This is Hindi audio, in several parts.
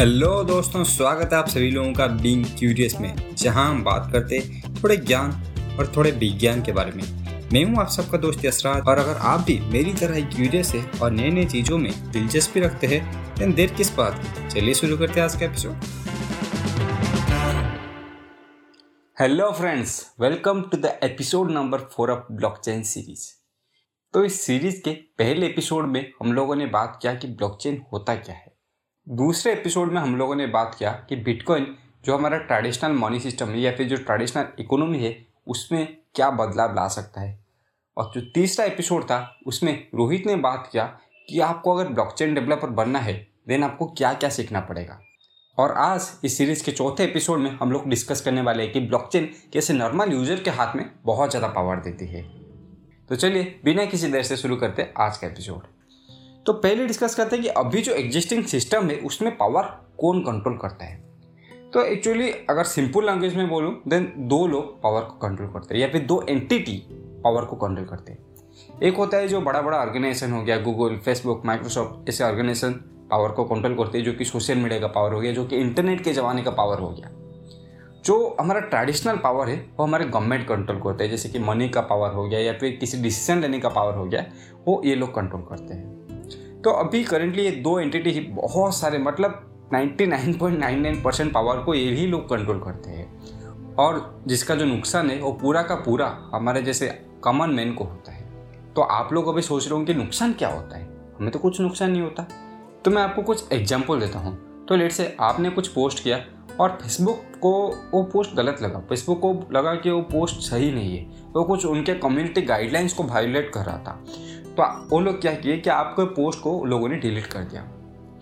हेलो दोस्तों, स्वागत है आप सभी लोगों का बीइंग क्यूरियस में, जहाँ हम बात करते थोड़े ज्ञान और थोड़े विज्ञान के बारे में। मैं हूँ आप सबका दोस्त यसराज और अगर आप भी मेरी तरह ही क्यूरियस है और नए नए चीज़ों में दिलचस्पी रखते हैं देर किस बात की? चलिए शुरू करते हैं आज का episode hello friends welcome to the episode number four of blockchain series तो इस सीरीज़ के पहले एपिसोड में हम लोगों ने बात किया कि ब्लॉकचेन होता क्या है। दूसरे एपिसोड में हम लोगों ने बात किया कि बिटकॉइन जो हमारा ट्रेडिशनल मनी सिस्टम है या फिर जो ट्रेडिशनल इकोनॉमी है, उसमें क्या बदलाव ला सकता है? और जो तीसरा एपिसोड था, उसमें रोहित ने बात किया कि आपको अगर ब्लॉकचेन डेवलपर बनना है, देन आपको क्या क्या सीखना पड़ेगा। और आज इस सीरीज़ के चौथे एपिसोड में हम लोग डिस्कस करने वाले हैं कि ब्लॉकचेन कैसे नॉर्मल यूज़र के हाथ में बहुत ज़्यादा पावर देती है। तो चलिए, बिना किसी देर से शुरू करते आज का एपिसोड। तो पहले डिस्कस करते हैं कि अभी जो एग्जिस्टिंग सिस्टम है, उसमें पावर कौन कंट्रोल करता है? तो एक्चुअली अगर सिंपल लैंग्वेज में बोलूँ देन दो लोग पावर को कंट्रोल करते हैं, या फिर दो एंटिटी पावर को कंट्रोल करते हैं। एक होता है जो बड़ा बड़ा ऑर्गेनाइजेशन हो गया गूगल फेसबुक माइक्रोसॉफ्ट ऐसे ऑर्गेनाइजेशन पावर को कंट्रोल करते हैं, जो कि सोशल मीडिया का पावर हो गया, जो कि इंटरनेट के ज़माने का पावर हो गया। जो हमारा ट्रेडिशनल पावर है, वो हमारे गवर्नमेंट कंट्रोल करते हैं, जैसे कि मनी का पावर हो गया, या फिर किसी डिसीज़न लेने का पावर हो गया, वो ये लोग कंट्रोल करते हैं। तो अभी करेंटली ये दो एंटिटी ही बहुत सारे मतलब 99.99 परसेंट पावर को ये ही लोग कंट्रोल करते हैं। और जिसका जो नुकसान है, वो पूरा का पूरा हमारे जैसे कॉमन मैन को होता है। तो आप लोग अभी सोच रहे हो कि नुकसान क्या होता है? हमें तो कुछ नुकसान नहीं होता। तो मैं आपको कुछ एग्ज़ाम्पल देता हूँ। तो लेट से आपने कुछ पोस्ट किया और फेसबुक को वो पोस्ट गलत लगा। फेसबुक को लगा कि वो पोस्ट सही नहीं है। वो कुछ उनके कम्युनिटी गाइडलाइंस को वायोलेट कर रहा था। तो वो लोग क्या किए कि आपके पोस्ट को लोगों ने डिलीट कर दिया।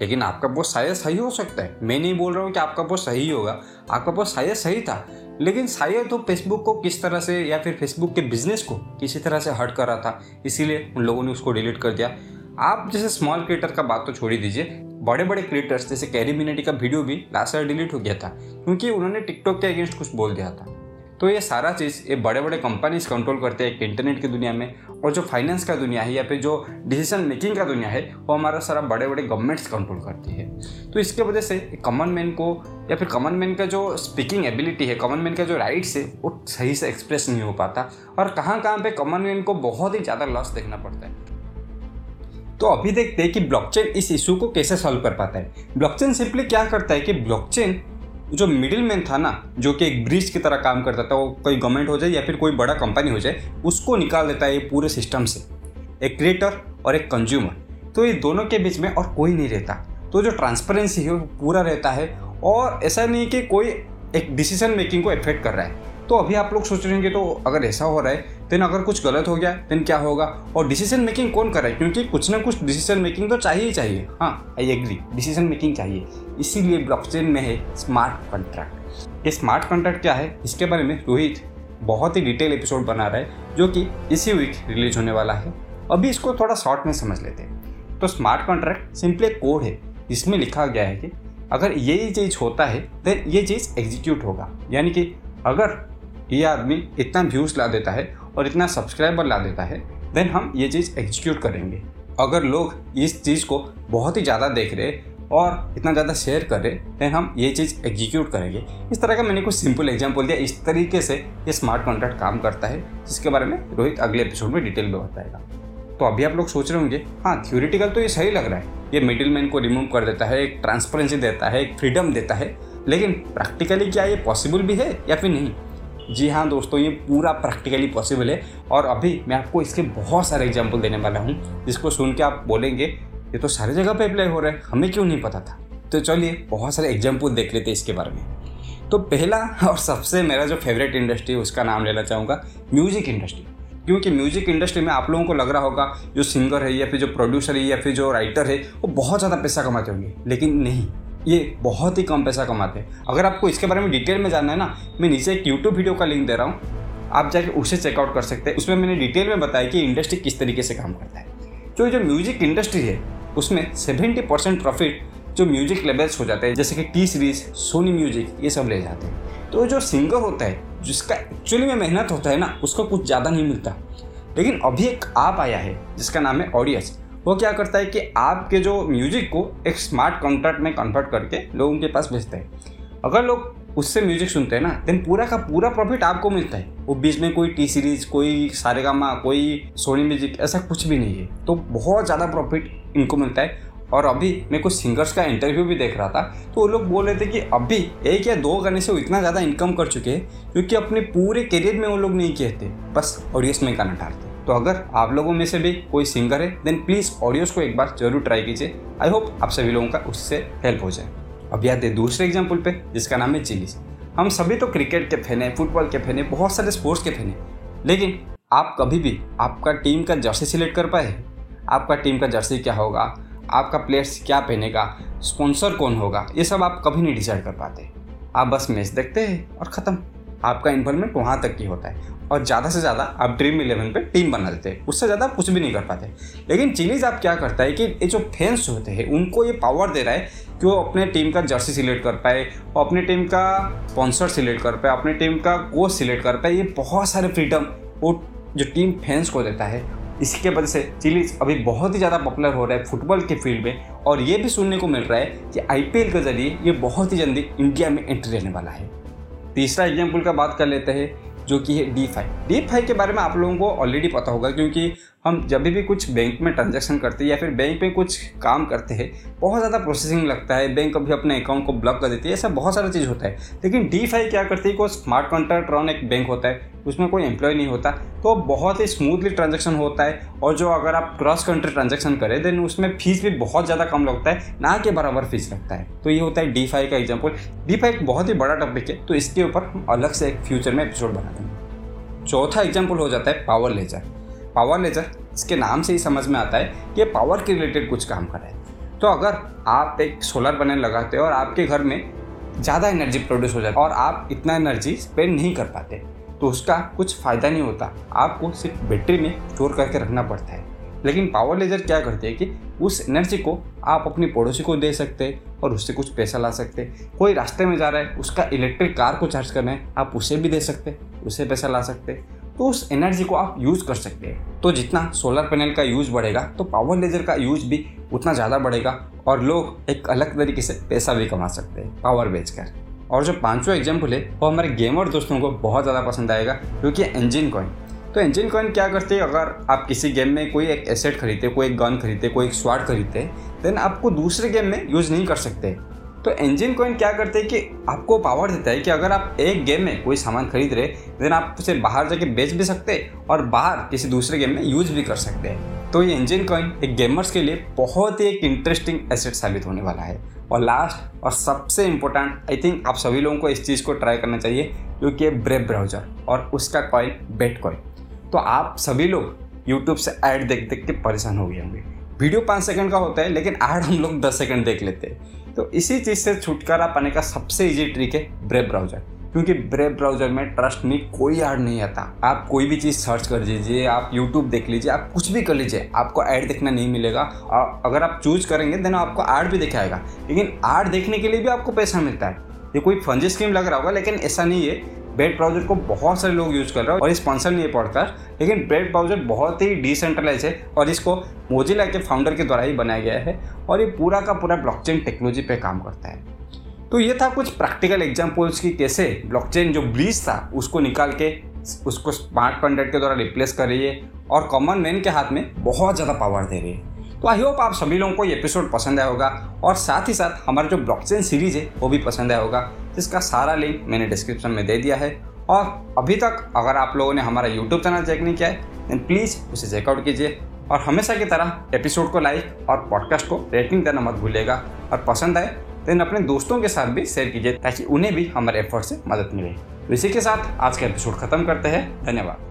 लेकिन आपका पोस्ट शायद सही हो सकता है। मैं नहीं बोल रहा हूँ कि आपका पोस्ट सही होगा। आपका पोस्ट शायद सही था। लेकिन शायद तो फेसबुक को किस तरह से या फिर फेसबुक के बिज़नेस को किसी तरह से हर्ट कर रहा था। इसीलिए उन लोगों ने उसको डिलीट कर दिया। आप जैसे स्मॉल क्रिएटर का बात तो छोड़ ही दीजिए। बड़े बड़े क्रिएटर्स जैसे कैरी मिनेटी का वीडियो भी लास्ट डिलीट हो गया था। क्योंकि उन्होंने टिकटॉक के अगेंस्ट कुछ बोल दिया था। तो ये सारा चीज़, ये बड़े बड़े कंपनीज़ कंट्रोल करते हैं इंटरनेट की दुनिया में और जो फाइनेंस का दुनिया है या फिर जो डिसीज़न मेकिंग का दुनिया है, वो हमारा सारा बड़े बड़े गवर्नमेंट्स कंट्रोल करती है। तो इसके वजह से कॉमन मैन को या फिर कॉमन मैन का जो स्पीकिंग एबिलिटी है कॉमन मैन का जो राइट्स है, वो सही से एक्सप्रेस नहीं हो पाता और कहाँ कहाँ पर कॉमन मैन को बहुत ही ज़्यादा लॉस देखना पड़ता है। तो अभी देखते हैं कि ब्लॉकचेन इस इशू को कैसे सॉल्व कर पाता है। ब्लॉकचेन सिंपली क्या करता है कि ब्लॉकचेन जो मिडिल मैन था ना, जो कि एक ब्रिज की तरह काम करता था, वो कोई गवर्नमेंट हो जाए या फिर कोई बड़ा कंपनी हो जाए, उसको निकाल देता है ये पूरे सिस्टम से। एक क्रिएटर और एक कंज्यूमर तो ये दोनों के बीच में और कोई नहीं रहता। तो जो ट्रांसपेरेंसी है, वो पूरा रहता है और ऐसा नहीं कि कोई एक डिसीज़न मेकिंग को इफ़ेक्ट कर रहा है। तो अभी आप लोग सोच रहे हैं कि तो अगर ऐसा हो रहा है देन अगर कुछ गलत हो गया देन क्या होगा? और डिसीज़न मेकिंग कौन कर रहा है? क्योंकि कुछ ना कुछ डिसीज़न मेकिंग तो चाहिए ही चाहिए। हाँ आई एग्री डिसीज़न मेकिंग चाहिए। इसीलिए ब्लॉकचेन में है स्मार्ट कॉन्ट्रैक्ट ये स्मार्ट कॉन्ट्रैक्ट क्या है? इसके बारे में रोहित बहुत ही डिटेल एपिसोड बना रहा है, जो कि इसी वीक रिलीज़ होने वाला है। अभी इसको थोड़ा शॉर्ट में समझ लेते हैं। तो स्मार्ट कॉन्ट्रैक्ट सिंपली कोड है, जिसमें लिखा गया है कि अगर ये चीज़ होता है देन ये चीज़ एग्जीक्यूट होगा। यानी कि अगर ये आदमी इतना व्यूज़ ला देता है और इतना सब्सक्राइबर ला देता है देन हम ये चीज़ एग्जीक्यूट करेंगे। अगर लोग इस चीज़ को बहुत ही ज़्यादा देख रहे और इतना ज़्यादा शेयर कर रहे देन हम ये चीज़ एग्जीक्यूट करेंगे। इस तरह का मैंने कुछ सिंपल एग्ज़ाम्पल दिया। इस तरीके से ये स्मार्ट कॉन्ट्रैक्ट काम करता है, जिसके बारे में रोहित अगले एपिसोड में डिटेल में बताएगा। तो अभी आप लोग सोच रहे होंगे हाँ थ्योरिटिकल तो ये सही लग रहा है। ये मिडिल मैन को रिमूव कर देता है, एक ट्रांसपेरेंसी देता है, एक फ्रीडम देता है, लेकिन प्रैक्टिकली क्या ये पॉसिबल भी है या फिर नहीं? जी हाँ दोस्तों, ये पूरा प्रैक्टिकली पॉसिबल है। और अभी मैं आपको इसके बहुत सारे एग्ज़ाम्पल देने वाला हूँ, जिसको सुन के आप बोलेंगे, ये तो सारे जगह पे अप्लाई हो रहा है, हमें क्यों नहीं पता था? तो चलिए, बहुत सारे एग्ज़ाम्पल देख लेते हैं इसके बारे में। तो पहला और सबसे मेरा जो फेवरेट इंडस्ट्री है, उसका नाम लेना चाहूँगा म्यूज़िक इंडस्ट्री क्योंकि म्यूज़िक इंडस्ट्री में आप लोगों को लग रहा होगा, जो सिंगर है या फिर जो प्रोड्यूसर है या फिर जो राइटर है, वो बहुत ज़्यादा पैसा कमाते होंगे। लेकिन नहीं ये बहुत ही कम पैसा कमाते हैं। अगर आपको इसके बारे में डिटेल में जानना है ना, मैं नीचे एक यूट्यूब वीडियो का लिंक दे रहा हूँ। आप जाके उसे चेकआउट कर सकते हैं। उसमें मैंने डिटेल में बताया कि इंडस्ट्री किस तरीके से काम करता है। जो जो म्यूज़िक इंडस्ट्री है, उसमें सेवेंटी परसेंट प्रॉफिट जो म्यूज़िक लेवल्स हो जाते हैं, जैसे कि टी सीरीज़ सोनी म्यूज़िक ये सब ले जाते हैं। तो जो सिंगर होता है, जिसका एक्चुअली में मेहनत होता है ना, उसको कुछ ज़्यादा नहीं मिलता। लेकिन अभी एक आप आया है, जिसका नाम है ऑडियंस वो क्या करता है कि आपके जो म्यूज़िक को एक स्मार्ट कॉन्ट्रैक्ट में कन्वर्ट करके लोगों के पास भेजता है। अगर लोग उससे म्यूज़िक सुनते हैं ना देन पूरा का पूरा प्रॉफिट आपको मिलता है। वो बीच में कोई टी सीरीज़ कोई सारेगामा कोई सोनी म्यूज़िक ऐसा कुछ भी नहीं है। तो बहुत ज़्यादा प्रॉफिट इनको मिलता है। और अभी मैं कुछ सिंगर्स का इंटरव्यू भी देख रहा था तो वो लोग बोल रहे थे कि अभी एक या दो गाने से वो इतना ज़्यादा इनकम कर चुके हैं क्योंकि अपने पूरे करियर में वो लोग नहीं किए थे। बस ऑडियंस में गाना डालते तो अगर आप लोगों में से भी कोई सिंगर है देन प्लीज़ ऑडियोस को एक बार ज़रूर ट्राई कीजिए। आई होप आप सभी लोगों का उससे हेल्प हो जाए। अब याद है दूसरे एग्ज़ाम्पल पे, जिसका नाम है चिलीज हम सभी तो क्रिकेट के फ़ैन हैं फुटबॉल के फ़ैन हैं, बहुत सारे स्पोर्ट्स के फ़ैन हैं। लेकिन आप कभी भी आपका टीम का जर्सी सिलेक्ट कर पाए? आपका टीम का जर्सी क्या होगा? आपका प्लेयर्स क्या पहनेगा? स्पॉन्सर कौन होगा? ये सब आप कभी नहीं डिसाइड कर पाते। आप बस मैच देखते हैं और ख़त्म। आपका इन्वॉल्वमेंट वहाँ तक ही होता है। और ज़्यादा से ज़्यादा आप ड्रीम इलेवन पे टीम बना देते हैं। उससे ज़्यादा कुछ भी नहीं कर पाते। लेकिन चिलीज आप क्या करता है कि ये जो फैंस होते हैं, उनको ये पावर दे रहा है कि वो अपने टीम का जर्सी सिलेक्ट कर पाए और अपने टीम का स्पॉन्सर सिलेक्ट कर पाए, अपने टीम का कोच सिलेक्ट कर पाए। ये बहुत सारे फ्रीडम वो जो टीम फैंस को देता है। इसके वजह से चिलीज अभी बहुत ही ज़्यादा पॉपुलर हो रहा है फुटबॉल के फ़ील्ड में। और ये भी सुनने को मिल रहा है कि आईपीएल के ज़रिए ये बहुत ही जल्दी इंडिया में एंट्री लेने वाला है। तीसरा एग्ज़ाम्पल का बात कर लेते हैं। जो कि है डी फाई डी फाई के बारे में आप लोगों को ऑलरेडी पता होगा क्योंकि हम जब भी कुछ बैंक में ट्रांजेक्शन करते हैं या फिर बैंक में कुछ काम करते हैं, बहुत ज़्यादा प्रोसेसिंग लगता है बैंक कभी अपने अकाउंट को ब्लॉक कर देती है ऐसा बहुत सारा चीज़ होता है। लेकिन डी फाई क्या करती है कोई स्मार्ट कॉन्ट्रैक्ट रन एक बैंक होता है, उसमें कोई एम्प्लॉय नहीं होता तो बहुत ही स्मूथली ट्रांजेक्शन होता है और जो अगर आप क्रॉस कंट्री ट्रांजेक्शन करें देन उसमें फ़ीस भी बहुत ज़्यादा कम लगता है, ना के बराबर फ़ीस लगता है। तो ये होता है डी फाइव का एग्ज़ाम्पल डी फाइव एक बहुत ही बड़ा टॉपिक है तो इसके ऊपर हम अलग से एक फ्यूचर में एपिसोड बना देंगे चौथा एग्ज़ाम्पल हो जाता है पावर लेजर पावर लेजर इसके नाम से ही समझ में आता है कि पावर के रिलेटेड कुछ काम कर रहा है। तो अगर आप एक सोलर पैनल लगाते हो और आपके घर में ज़्यादा एनर्जी प्रोड्यूस हो जाती है और आप इतना एनर्जी स्पेंड नहीं कर पाते तो उसका कुछ फ़ायदा नहीं होता। आपको सिर्फ़ बैटरी में स्टोर करके रखना पड़ता है। लेकिन पावर लेजर क्या करते हैं कि उस एनर्जी को आप अपने पड़ोसी को दे सकते हैं और उससे कुछ पैसा ला सकते कोई रास्ते में जा रहा है, उसका इलेक्ट्रिक कार को चार्ज करना है, आप उसे भी दे सकते हैं उसे पैसा ला सकते तो उस एनर्जी को आप यूज़ कर सकते हैं। तो जितना सोलर पैनल का यूज़ बढ़ेगा तो पावर लेजर का यूज़ भी उतना ज़्यादा बढ़ेगा और लोग एक अलग तरीके से पैसा भी कमा सकते हैं पावर बेचकर। और जो पांचवा एग्ज़ाम्पल है, वो हमारे गेमर दोस्तों को बहुत ज़्यादा पसंद आएगा क्योंकि इंजिन कॉइन तो इंजन कॉइन क्या करते हैं? अगर आप किसी गेम में कोई एक एसेट खरीदते, कोई एक गन खरीदते, कोई एक स्वाड खरीदते देन आपको दूसरे गेम में यूज़ नहीं कर सकते। तो इंजन कॉइन क्या करते हैं कि आपको पावर देता है कि अगर आप एक गेम में कोई सामान खरीद रहे देन आप उसे बाहर जाके बेच भी सकते हैं और बाहर किसी दूसरे गेम में यूज़ भी कर सकते हैं। तो ये इंजन कॉइन एक गेमर्स के लिए बहुत ही एक इंटरेस्टिंग एसेट साबित होने वाला है। और लास्ट और सबसे इम्पोर्टेंट आई थिंक आप सभी लोगों को इस चीज़ को ट्राई करना चाहिए जो कि ब्रेव ब्राउज़र और उसका कॉइन बेट कॉइन तो आप सभी लोग यूट्यूब से ऐड देख देख के परेशान हो गए होंगे। वीडियो पाँच सेकंड का होता है, लेकिन ऐड हम लोग दस सेकंड देख लेते हैं। तो इसी चीज़ से छुटकारा पाने का सबसे इजी ट्रिक है ब्रेव ब्राउज़र क्योंकि ब्रेव ब्राउज़र में ट्रस्ट में कोई ऐड नहीं आता। आप कोई भी चीज़ सर्च कर लीजिए, आप यूट्यूब देख लीजिए, आप कुछ भी कर लीजिए, आपको ऐड देखना नहीं मिलेगा। और अगर आप चूज़ करेंगे देन आपको ऐड भी दिखाएगा लेकिन ऐड देखने के लिए भी आपको पैसा मिलता है। ये कोई फंजी स्कीम लग रहा होगा, लेकिन ऐसा नहीं है। बेड ब्राउज़र को बहुत सारे लोग यूज़ कर रहे हैं और स्पॉन्सर नहीं पड़ता। लेकिन बेड ब्राउज़र बहुत ही डिसेंट्रलाइज है और इसको मोजिला के फाउंडर के द्वारा ही बनाया गया है और ये पूरा का पूरा ब्लॉकचेन टेक्नोलॉजी पे काम करता है। तो ये था कुछ प्रैक्टिकल एग्जाम्पल्स की कैसे ब्लॉकचेन जो ब्लीच था, उसको निकाल के, उसको स्मार्ट कॉन्ट्रैक्ट के द्वारा रिप्लेस कर रही है और कॉमन मैन के हाथ में बहुत ज़्यादा पावर दे रही है। तो आई होप आप सभी लोगों को ये एपिसोड पसंद आया होगा। और साथ ही साथ हमारा जो ब्लॉकचेन सीरीज़ है, वो भी पसंद आया होगा। जिसका सारा लिंक मैंने डिस्क्रिप्शन में दे दिया है। और अभी तक अगर आप लोगों ने हमारा यूट्यूब चैनल चेक नहीं किया है देन प्लीज़ उसे चेकआउट कीजिए। और हमेशा की तरह एपिसोड को लाइक और पॉडकास्ट को रेटिंग देना मत भूलिएगा। और पसंद आए देन अपने दोस्तों के साथ भी शेयर कीजिए, ताकि उन्हें भी हमारे एफर्ट से मदद मिले। तो इसी के साथ आज का एपिसोड खत्म करते हैं। धन्यवाद।